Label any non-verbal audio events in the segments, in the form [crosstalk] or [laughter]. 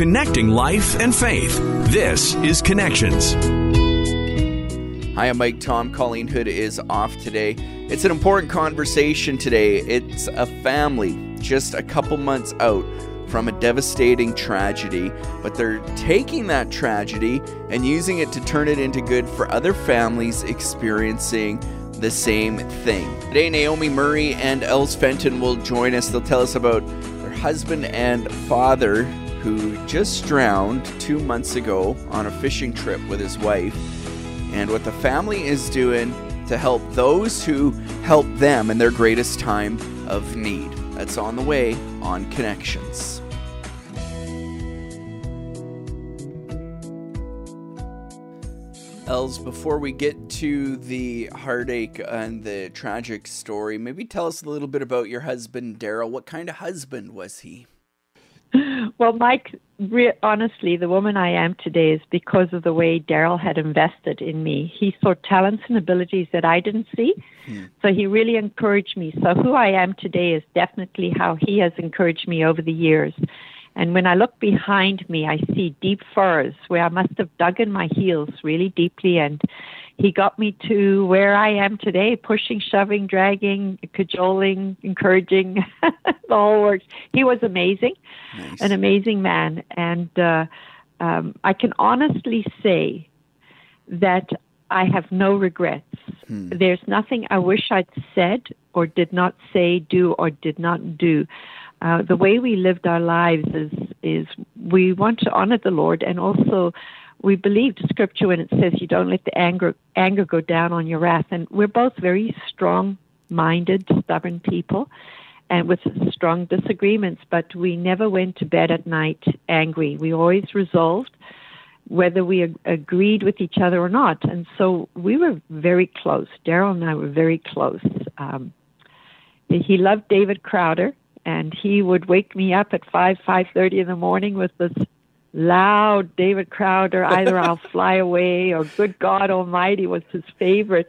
connecting life and faith. This is Connections. Hi, I'm Mike Tom. Colleen Hood is off today. It's an important conversation today. It's a family just a couple months out from a devastating tragedy, but they're taking that tragedy and using it to turn it into good for other families experiencing the same thing. Today, Naomi Murray and Els Fenton will join us. They'll tell us about their husband and father who just drowned two months ago on a fishing trip with his wife and what the family is doing to help those who help them in their greatest time of need. That's on the way on Connections. Els, before we get to the heartache and the tragic story, maybe tell us a little bit about your husband, Daryl. What kind of husband was he? Well, Mike, re- honestly, the woman I am today is because of the way Daryl had invested in me. He saw talents and abilities that I didn't see. Hmm. So he really encouraged me. So who I am today is definitely how he has encouraged me over the years. And when I look behind me, I see deep furrows where I must have dug in my heels really deeply. And he got me to where I am today, pushing, shoving, dragging, cajoling, encouraging, [laughs] the whole works. He was amazing, nice. an amazing man. And uh, um, I can honestly say that I have no regrets. Hmm. There's nothing I wish I'd said or did not say, do, or did not do. Uh, the way we lived our lives is is we want to honor the Lord and also we believe scripture when it says you don't let the anger anger go down on your wrath. And we're both very strong minded stubborn people and with strong disagreements but we never went to bed at night angry. We always resolved whether we ag- agreed with each other or not. And so we were very close. Daryl and i were very close. Um, he loved david crowder and he would wake me up at five five thirty in the morning with this loud David Crowder, [laughs] either I'll fly away or Good God Almighty was his favorite.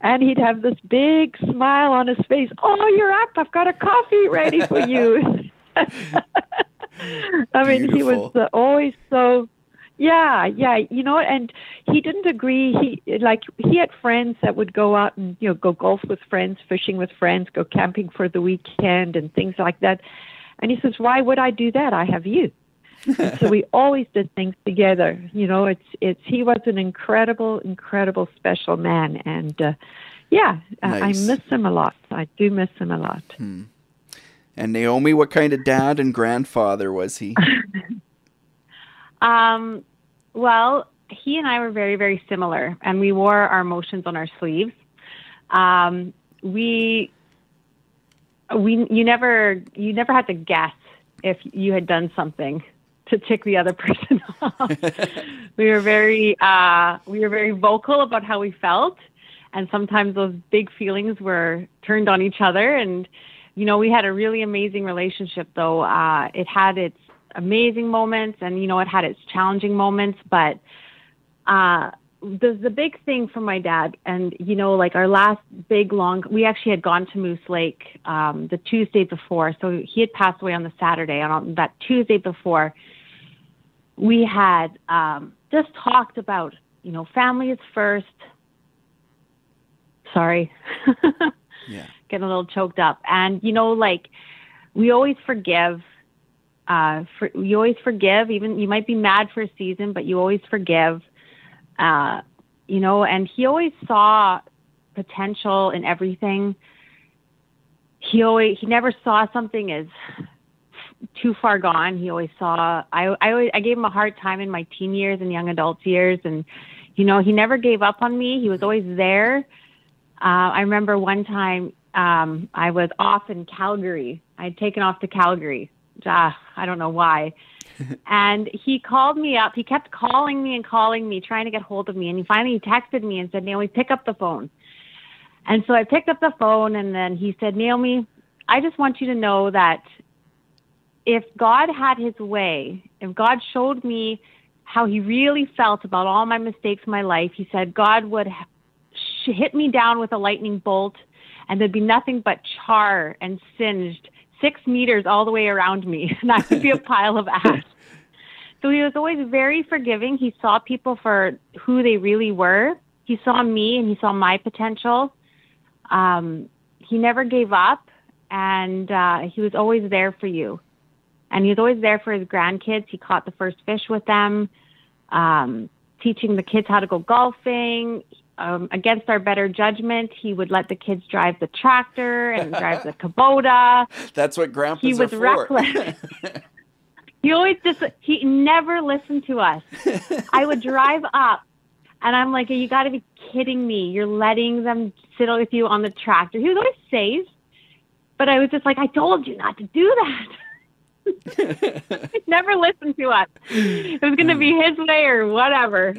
And he'd have this big smile on his face. Oh, you're up. I've got a coffee ready for you. [laughs] I mean, Beautiful. he was uh, always so yeah, yeah, you know, and he didn't agree. He like he had friends that would go out and you know go golf with friends, fishing with friends, go camping for the weekend, and things like that. And he says, "Why would I do that? I have you." [laughs] so we always did things together. You know, it's it's he was an incredible, incredible, special man, and uh, yeah, nice. I, I miss him a lot. I do miss him a lot. Hmm. And Naomi, what kind of dad and grandfather was he? [laughs] Um, well, he and I were very, very similar, and we wore our emotions on our sleeves. Um, we, we, you never, you never had to guess if you had done something to tick the other [laughs] person off. [laughs] we were very, uh, we were very vocal about how we felt, and sometimes those big feelings were turned on each other. And you know, we had a really amazing relationship, though. Uh, it had its amazing moments and you know it had its challenging moments but uh the the big thing for my dad and you know like our last big long we actually had gone to Moose Lake um the Tuesday before. So he had passed away on the Saturday and on that Tuesday before we had um just talked about you know family is first. Sorry. [laughs] Yeah. Getting a little choked up. And you know like we always forgive uh, for, you always forgive. Even you might be mad for a season, but you always forgive. Uh, you know, and he always saw potential in everything. He always he never saw something as too far gone. He always saw. I I always, I gave him a hard time in my teen years and young adult years, and you know he never gave up on me. He was always there. Uh, I remember one time um, I was off in Calgary. I had taken off to Calgary uh, I don't know why. [laughs] and he called me up. He kept calling me and calling me, trying to get hold of me. And he finally texted me and said, Naomi, pick up the phone. And so I picked up the phone and then he said, Naomi, I just want you to know that if God had his way, if God showed me how he really felt about all my mistakes in my life, he said, God would hit me down with a lightning bolt and there'd be nothing but char and singed six meters all the way around me, [laughs] and I would be a [laughs] pile of ash. So he was always very forgiving. He saw people for who they really were. He saw me and he saw my potential. Um, he never gave up, and uh, he was always there for you. And he was always there for his grandkids. He caught the first fish with them, um, teaching the kids how to go golfing. Um, against our better judgment, he would let the kids drive the tractor and drive the Kubota. [laughs] That's what grandpas he was reckless. [laughs] he always just he never listened to us. I would drive up and I'm like, you got to be kidding me. You're letting them sit with you on the tractor. He was always safe, but I was just like, I told you not to do that. [laughs] never listened to us. It was going to be his way or whatever.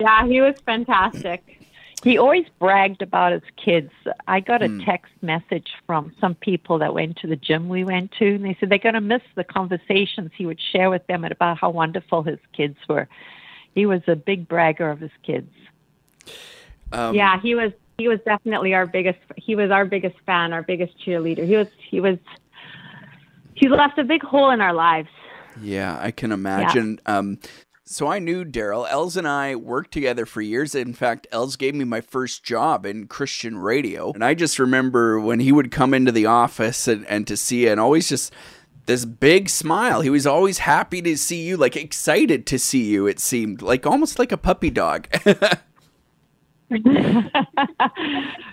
Yeah, he was fantastic. He always bragged about his kids. I got a mm. text message from some people that went to the gym we went to, and they said they're going to miss the conversations he would share with them about how wonderful his kids were. He was a big bragger of his kids. Um, yeah, he was. He was definitely our biggest. He was our biggest fan, our biggest cheerleader. He was. He was. He left a big hole in our lives. Yeah, I can imagine. Yeah. Um, so I knew Daryl. Els and I worked together for years. In fact, Els gave me my first job in Christian radio. And I just remember when he would come into the office and, and to see and always just this big smile. He was always happy to see you, like excited to see you, it seemed like almost like a puppy dog. [laughs]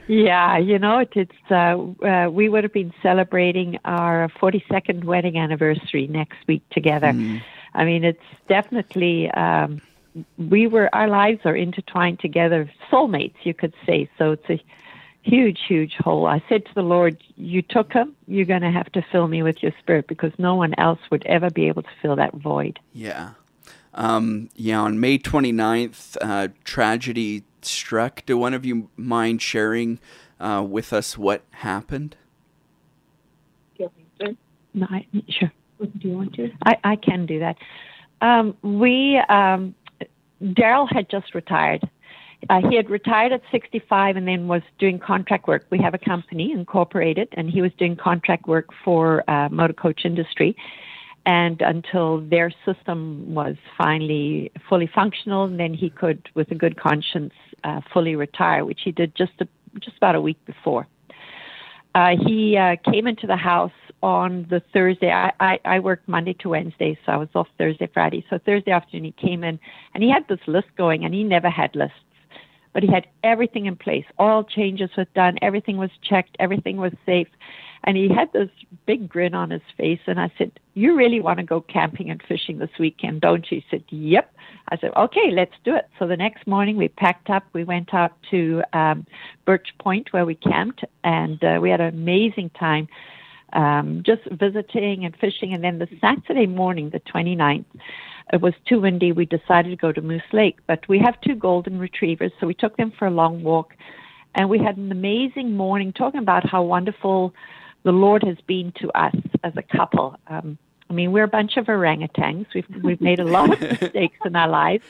yeah, you know, it, it's uh, uh, we would have been celebrating our 42nd wedding anniversary next week together. Mm. I mean, it's definitely um, we were our lives are intertwined together, soulmates, you could say. So it's a huge, huge hole. I said to the Lord, "You took him. You're going to have to fill me with your Spirit because no one else would ever be able to fill that void." Yeah. Um, yeah, on May 29th, uh, tragedy struck. Do one of you mind sharing uh, with us what happened? No, I, sure. Do you want to? I, I can do that. Um, we, um, Daryl had just retired. Uh, he had retired at 65 and then was doing contract work. We have a company incorporated, and he was doing contract work for uh, motor coach industry. And until their system was finally fully functional, then he could, with a good conscience, uh, fully retire, which he did just a, just about a week before. Uh, he uh, came into the house on the Thursday. I, I, I worked Monday to Wednesday, so I was off Thursday, Friday. So Thursday afternoon he came in and he had this list going and he never had lists. But he had everything in place. All changes were done, everything was checked, everything was safe. And he had this big grin on his face. And I said, You really want to go camping and fishing this weekend, don't you? He said, Yep. I said, Okay, let's do it. So the next morning we packed up. We went out to um, Birch Point where we camped, and uh, we had an amazing time um, just visiting and fishing. And then the Saturday morning, the 29th, it was too windy. We decided to go to Moose Lake, but we have two golden retrievers, so we took them for a long walk. And we had an amazing morning talking about how wonderful the Lord has been to us as a couple. Um, I mean, we're a bunch of orangutans. We've we've made a lot of [laughs] mistakes in our lives,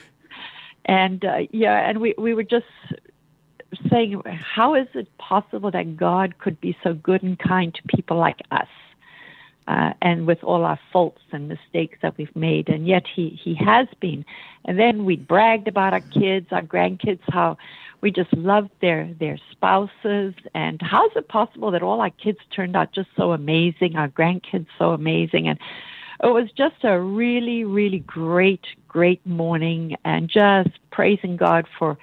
and uh, yeah, and we we were just saying, how is it possible that God could be so good and kind to people like us? Uh, and with all our faults and mistakes that we've made, and yet he he has been. And then we bragged about our kids, our grandkids, how we just loved their their spouses, and how is it possible that all our kids turned out just so amazing, our grandkids so amazing, and it was just a really really great great morning, and just praising God for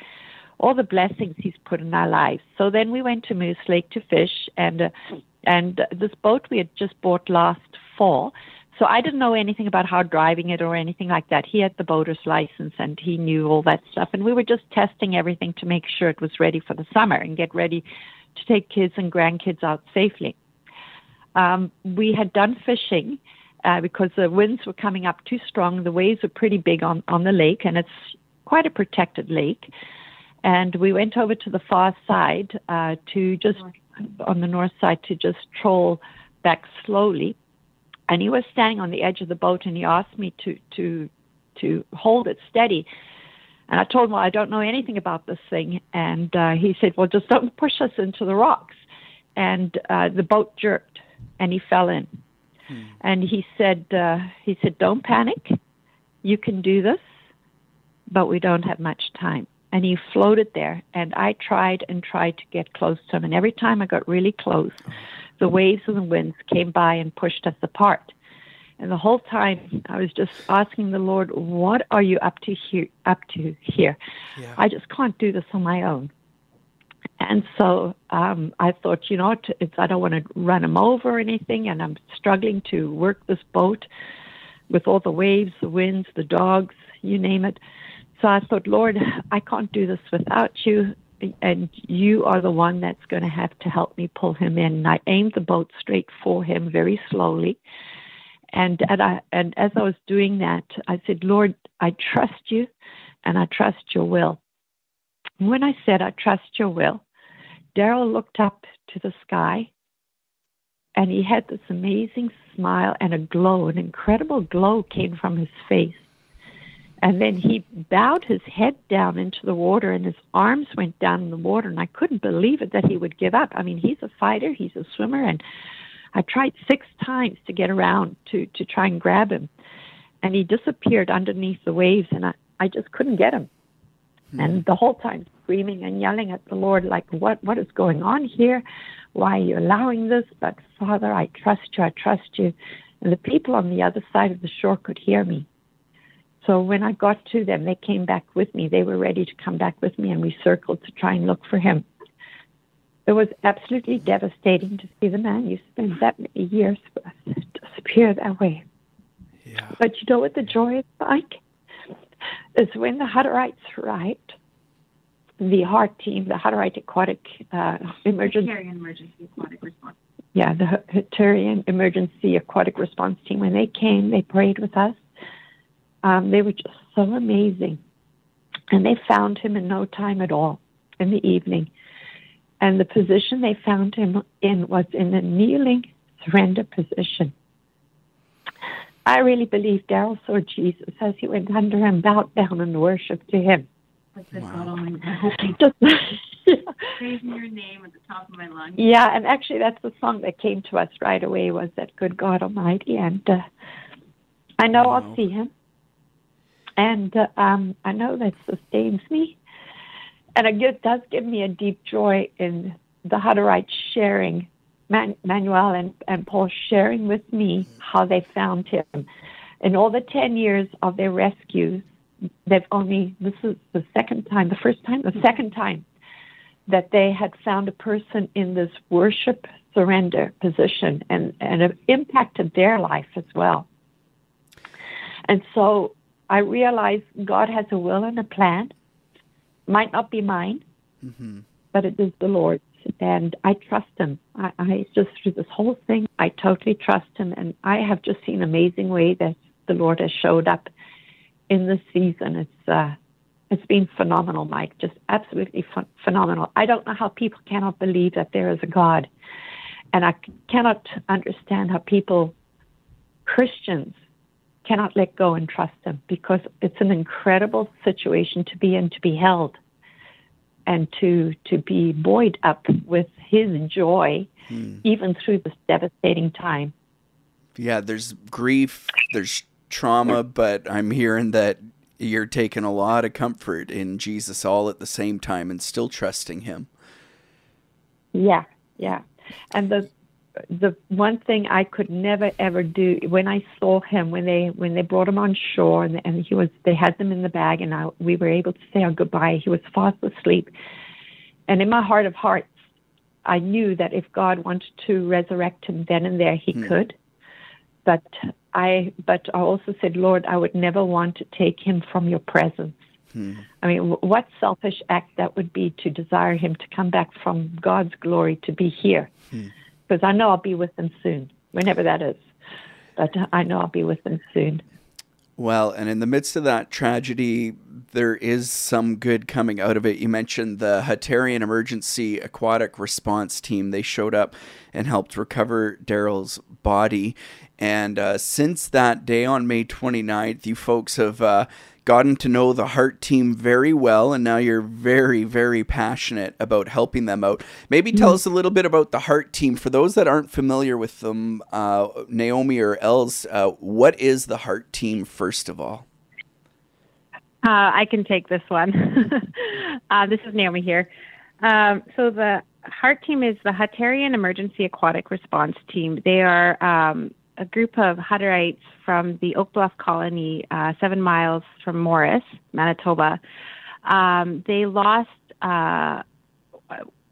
all the blessings He's put in our lives. So then we went to Moose Lake to fish, and uh, and this boat we had just bought last fall. So I didn't know anything about how driving it or anything like that. He had the boater's license and he knew all that stuff, and we were just testing everything to make sure it was ready for the summer and get ready to take kids and grandkids out safely. Um, we had done fishing. Uh, because the winds were coming up too strong. The waves were pretty big on, on the lake, and it's quite a protected lake. And we went over to the far side uh, to just, on the north side, to just troll back slowly. And he was standing on the edge of the boat and he asked me to, to, to hold it steady. And I told him, well, I don't know anything about this thing. And uh, he said, well, just don't [laughs] push us into the rocks. And uh, the boat jerked and he fell in. Hmm. And he said, uh, he said, don't panic. You can do this, but we don't have much time. And he floated there, and I tried and tried to get close to him. And every time I got really close, the waves and the winds came by and pushed us apart. And the whole time I was just asking the Lord, what are you up to here up to here? Yeah. I just can't do this on my own. And so um, I thought, you know, it's, I don't want to run him over or anything, and I'm struggling to work this boat with all the waves, the winds, the dogs, you name it. So I thought, Lord, I can't do this without you, and you are the one that's going to have to help me pull him in. And I aimed the boat straight for him very slowly. And, and, I, and as I was doing that, I said, Lord, I trust you and I trust your will. And when I said, I trust your will, Daryl looked up to the sky and he had this amazing smile and a glow, an incredible glow came from his face. And then he bowed his head down into the water and his arms went down in the water. And I couldn't believe it that he would give up. I mean, he's a fighter, he's a swimmer. And I tried six times to get around to, to try and grab him. And he disappeared underneath the waves and I, I just couldn't get him. Mm-hmm. And the whole time screaming and yelling at the Lord, like, what, what is going on here? Why are you allowing this? But Father, I trust you, I trust you. And the people on the other side of the shore could hear me. So when I got to them, they came back with me. They were ready to come back with me, and we circled to try and look for him. It was absolutely devastating to see the man you spent that many years with disappear that way. Yeah. But you know what the joy is like? Is when the Hutterites arrived, the HART team, the Hutterite Aquatic uh, Emergency, Emergency Aquatic Response. Yeah, the Hutterian Emergency Aquatic Response Team. When they came, they prayed with us. Um, they were just so amazing, and they found him in no time at all in the evening. And the position they found him in was in a kneeling surrender position. I really believe Daryl saw Jesus as he went under and bowed down and worshiped to him. Wow. [laughs] Just, praising your name at the top of my lungs. Yeah, and actually, that's the song that came to us right away. Was that "Good God Almighty"? And uh, I know wow. I'll see Him, and uh, um, I know that sustains me, and it does give me a deep joy in the Hutterites sharing, Man- Manuel and, and Paul sharing with me how they found Him. In all the ten years of their rescues, they've only this is the second time, the first time, the second time that they had found a person in this worship surrender position and, and it impacted their life as well. And so I realize God has a will and a plan. Might not be mine, mm-hmm. but it is the Lord's. And I trust Him. I, I just, through this whole thing, I totally trust Him. And I have just seen amazing way that the Lord has showed up in this season. It's uh, it's been phenomenal, Mike. Just absolutely ph- phenomenal. I don't know how people cannot believe that there is a God, and I cannot understand how people, Christians, cannot let go and trust Him because it's an incredible situation to be in, to be held, and to to be buoyed up with His joy, hmm. even through this devastating time. Yeah, there's grief. There's trauma, but I'm hearing that you're taking a lot of comfort in Jesus all at the same time and still trusting him. Yeah, yeah. And the the one thing I could never ever do when I saw him when they when they brought him on shore and, and he was they had them in the bag and I, we were able to say our goodbye. He was fast asleep, and in my heart of hearts, I knew that if God wanted to resurrect him then and there, He hmm. could. But I, but I also said, Lord, I would never want to take him from your presence. Hmm. I mean, what selfish act that would be to desire him to come back from God's glory to be here. Hmm. Because I know I'll be with them soon, whenever that is. But I know I'll be with them soon. Well, and in the midst of that tragedy, there is some good coming out of it. You mentioned the Hutterian Emergency Aquatic Response Team. They showed up and helped recover Daryl's body. And uh, since that day on May 29th, you folks have uh, gotten to know the HART team very well, and now you're very, very passionate about helping them out. Maybe tell mm-hmm. us a little bit about the HART team. For those that aren't familiar with them, uh, Naomi or Els, uh, what is the HART team, first of all? Uh, I can take this one. [laughs] Uh, this is Naomi here. Um, so the HART team is the Hutterian Emergency Aquatic Response Team. They are um, a group of Hutterites from the Oak Bluff colony, uh, seven miles from Morris, Manitoba. Um, they lost uh,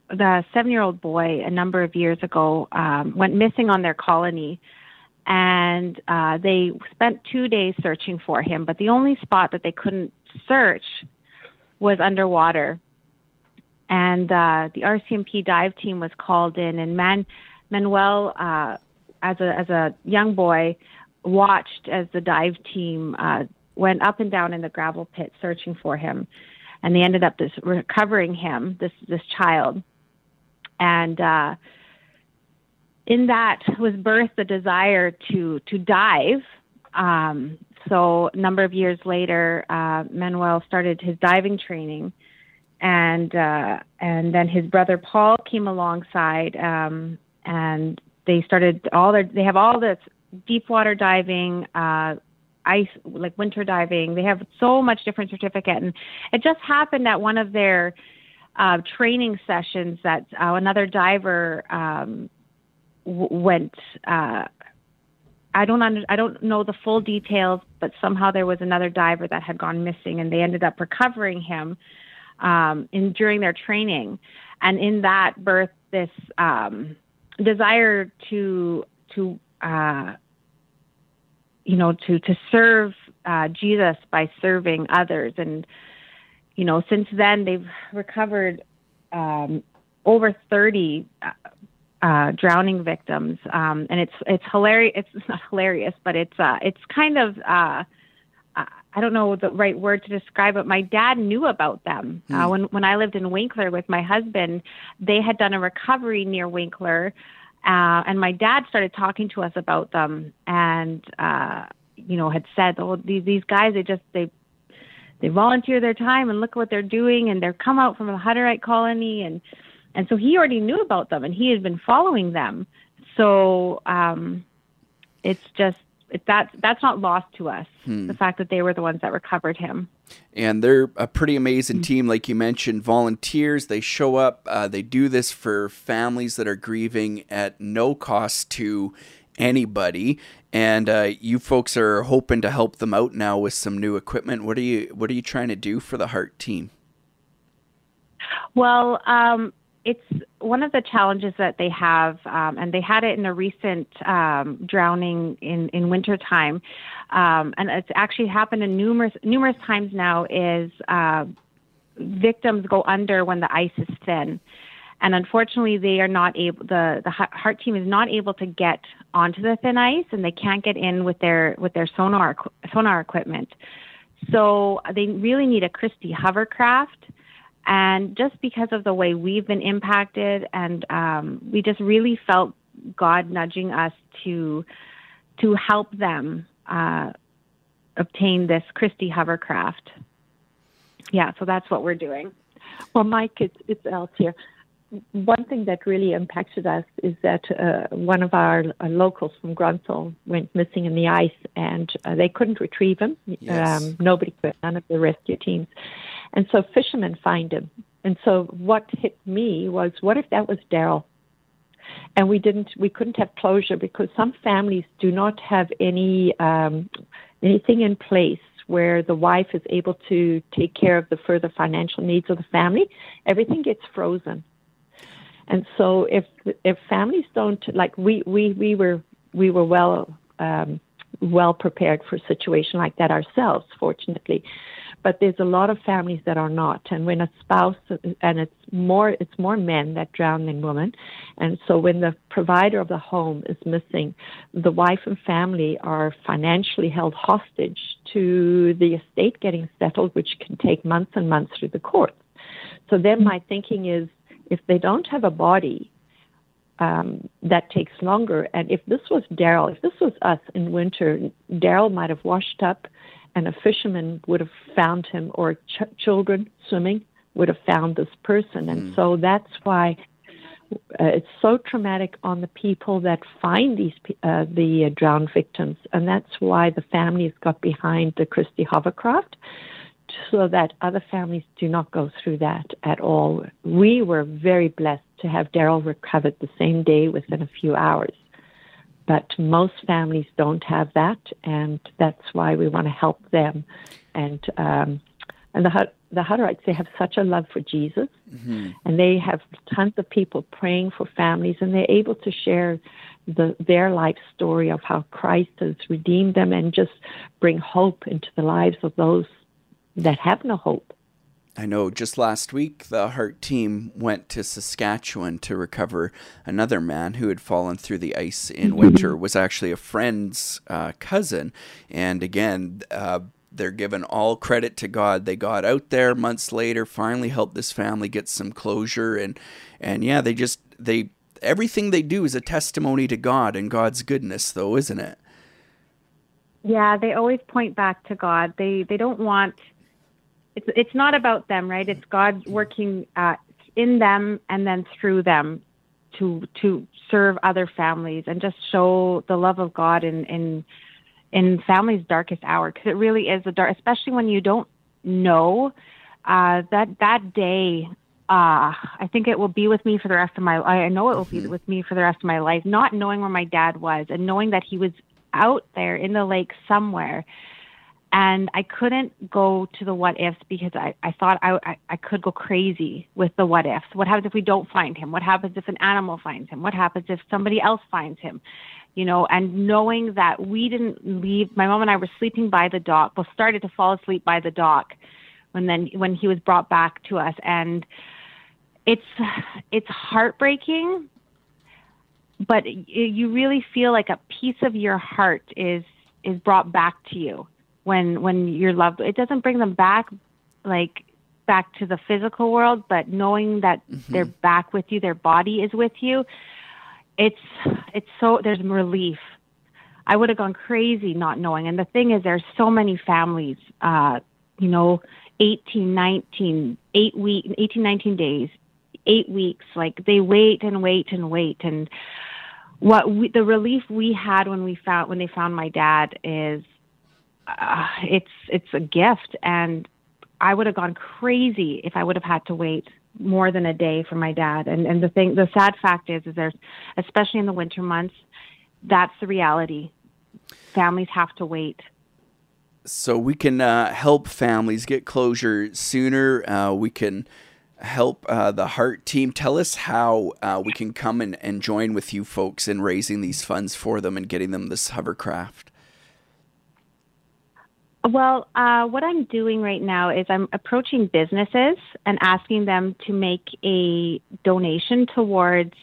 the seven year old boy a number of years ago, um, went missing on their colony. And uh, they spent two days searching for him, but the only spot that they couldn't search was underwater. And uh, the RCMP dive team was called in, and Man- Manuel uh, as a as a young boy, watched as the dive team uh, went up and down in the gravel pit searching for him, and they ended up this recovering him, this this child, and uh, in that was birthed the desire to to dive. Um, so a number of years later, uh, Manuel started his diving training, and uh, and then his brother Paul came alongside, um, and they started all their they have all this deep water diving uh ice like winter diving. They have so much different certificate. And it just happened at one of their uh training sessions that uh, another diver um w- went uh I don't under, I don't know the full details, but somehow there was another diver that had gone missing, and they ended up recovering him um, in during their training, and in that birth this um, desire to to uh, you know to to serve uh, Jesus by serving others, and you know since then they've recovered um, over thirty. Uh, uh, drowning victims, um, and it's it's hilarious. It's [laughs] not hilarious, but it's uh, it's kind of uh, I don't know the right word to describe it. My dad knew about them mm. uh, when when I lived in Winkler with my husband. They had done a recovery near Winkler, uh, and my dad started talking to us about them, and uh, you know had said, "Oh, these these guys, they just they they volunteer their time and look what they're doing, and they're come out from a Hutterite colony, and and so he already knew about them, and he had been following them. So um, it's just it, that that's not lost to us. Hmm. The fact that they were the ones that recovered him. And they're a pretty amazing mm-hmm. team, like you mentioned. Volunteers, they show up. Uh, they do this for families that are grieving at no cost to anybody. And uh, you folks are hoping to help them out now with some new equipment. What are you What are you trying to do for the HART team? Well, um, it's one of the challenges that they have, um, and they had it in a recent um, drowning in in wintertime, um, and it's actually happened in numerous numerous times now. Is uh, victims go under when the ice is thin, and unfortunately, they are not able. the The HART team is not able to get onto the thin ice, and they can't get in with their with their sonar sonar equipment. So they really need a Christie hovercraft and just because of the way we've been impacted, and um, we just really felt God nudging us to to help them uh, obtain this Christie hovercraft. Yeah, so that's what we're doing. Well, Mike, it's it's Els here. One thing that really impacted us is that uh, one of our uh, locals from Grunthal went missing in the ice, and uh, they couldn't retrieve him. Yes. Um, nobody could, none of the rescue teams. And so fishermen find him. And so what hit me was, what if that was Daryl? And we didn't, we couldn't have closure because some families do not have any um, anything in place where the wife is able to take care of the further financial needs of the family. Everything gets frozen. And so if if families don't like we we we were we were well um, well prepared for a situation like that ourselves, fortunately but there's a lot of families that are not. And when a spouse, and it's more, it's more men that drown than women. And so when the provider of the home is missing, the wife and family are financially held hostage to the estate getting settled, which can take months and months through the courts. So then my thinking is, if they don't have a body, um, that takes longer. And if this was Daryl, if this was us in winter, Daryl might have washed up and a fisherman would have found him, or ch- children swimming would have found this person. And mm. so that's why uh, it's so traumatic on the people that find these uh, the uh, drowned victims, and that's why the families got behind the Christy hovercraft, so that other families do not go through that at all. We were very blessed to have Daryl recovered the same day within a few hours, but most families don't have that, and that's why we want to help them. And um, and the the Hutterites, they have such a love for Jesus, mm-hmm. and they have tons of people praying for families, and they're able to share the, their life story of how Christ has redeemed them and just bring hope into the lives of those that have no hope. I know just last week the HART team went to Saskatchewan to recover another man who had fallen through the ice in mm-hmm. winter, was actually a friend's uh, cousin. And again, uh, they're given all credit to God. They got out there months later, finally helped this family get some closure, and and yeah, they just they everything they do is a testimony to God and God's goodness, though, isn't it? Yeah, they always point back to God. They they don't want it's it's not about them, right? It's God working uh, in them and then through them to to serve other families and just show the love of God in in in family's darkest hour because it really is a dark, especially when you don't know uh, that that day. Uh, I think it will be with me for the rest of my. I know it will be mm-hmm. with me for the rest of my life. Not knowing where my dad was and knowing that he was out there in the lake somewhere, and I couldn't go to the what ifs because I, I thought I, I, I could go crazy with the what ifs. What happens if we don't find him? What happens if an animal finds him? What happens if somebody else finds him? you know, and knowing that we didn't leave, my mom and I were sleeping by the dock, well, started to fall asleep by the dock when then, when he was brought back to us. And it's, it's heartbreaking, but you really feel like a piece of your heart is, is brought back to you when, when you're loved. It doesn't bring them back like back to the physical world, but knowing that mm-hmm. they're back with you, their body is with you, it's it's so there's relief. I would have gone crazy not knowing. And the thing is, there's so many families, uh, you know, 18, 19, eight week, 18, 19 days, eight weeks. Like they wait and wait and wait. And what we, the relief we had when we found when they found my dad is, uh, it's it's a gift. And I would have gone crazy if I would have had to wait more than a day for my dad. And and the thing, the sad fact is, is there's, especially in the winter months, that's the reality. Families have to wait. So we can uh, help families get closure sooner. Uh, we can help uh, the HART team. Tell us how uh, we can come and, and join with you folks in raising these funds for them and getting them this hovercraft. Well, uh, what I'm doing right now is I'm approaching businesses and asking them to make a donation towards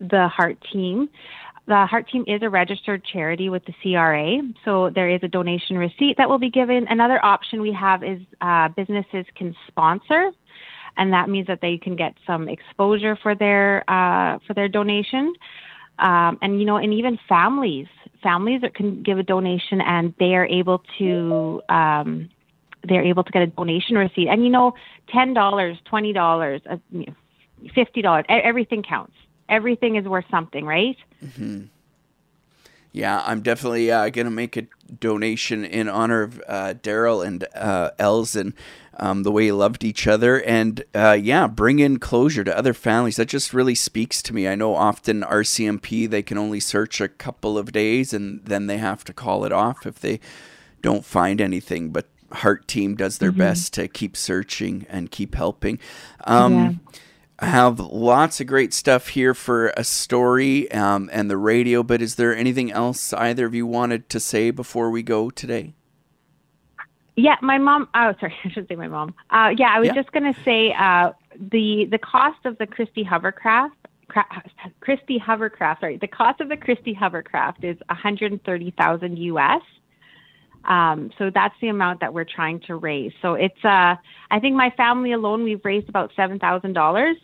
the HART Team. The HART Team is a registered charity with the CRA, so there is a donation receipt that will be given. Another option we have is uh, businesses can sponsor, and that means that they can get some exposure for their uh, for their donation. Um, and you know, and even families, families that can give a donation, and they are able to um, they're able to get a donation receipt. And you know, ten dollars, twenty dollars, uh, fifty dollars, everything counts. Everything is worth something, right? Mm-hmm. Yeah, I'm definitely uh, gonna make a donation in honor of uh, Daryl and uh, and um, the way you loved each other, and uh, yeah, bring in closure to other families. That just really speaks to me. I know often RCMP they can only search a couple of days, and then they have to call it off if they don't find anything. But HART Team does their mm-hmm. best to keep searching and keep helping. Um, yeah. I have lots of great stuff here for a story um, and the radio, but is there anything else either of you wanted to say before we go today? Yeah, my mom. Oh, sorry, [laughs] I should say my mom. Uh, yeah, I was yeah. just gonna say uh, the the cost of the Christy hovercraft. Christy hovercraft. Sorry, the cost of the Christy hovercraft is 130,000 US. Um, so that's the amount that we're trying to raise. So it's uh, I think my family alone we've raised about seven thousand dollars.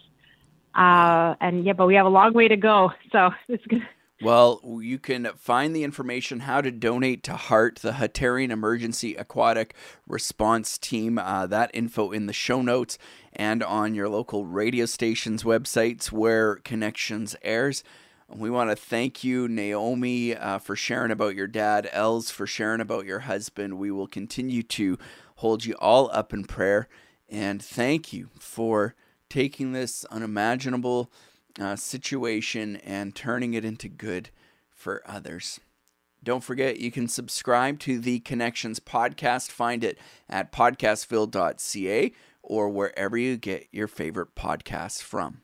Uh, and yeah, but we have a long way to go. [laughs] So it's gonna Well, you can find the information how to donate to HART, the Hutterian Emergency Aquatic Response Team. Uh, that info in the show notes and on your local radio station's websites where Connections airs. We want to thank you, Naomi, uh, for sharing about your dad, Els, for sharing about your husband. We will continue to hold you all up in prayer. And thank you for taking this unimaginable uh, situation and turning it into good for others. Don't forget, you can subscribe to the Connections podcast. Find it at podcastville.ca or wherever you get your favorite podcasts from.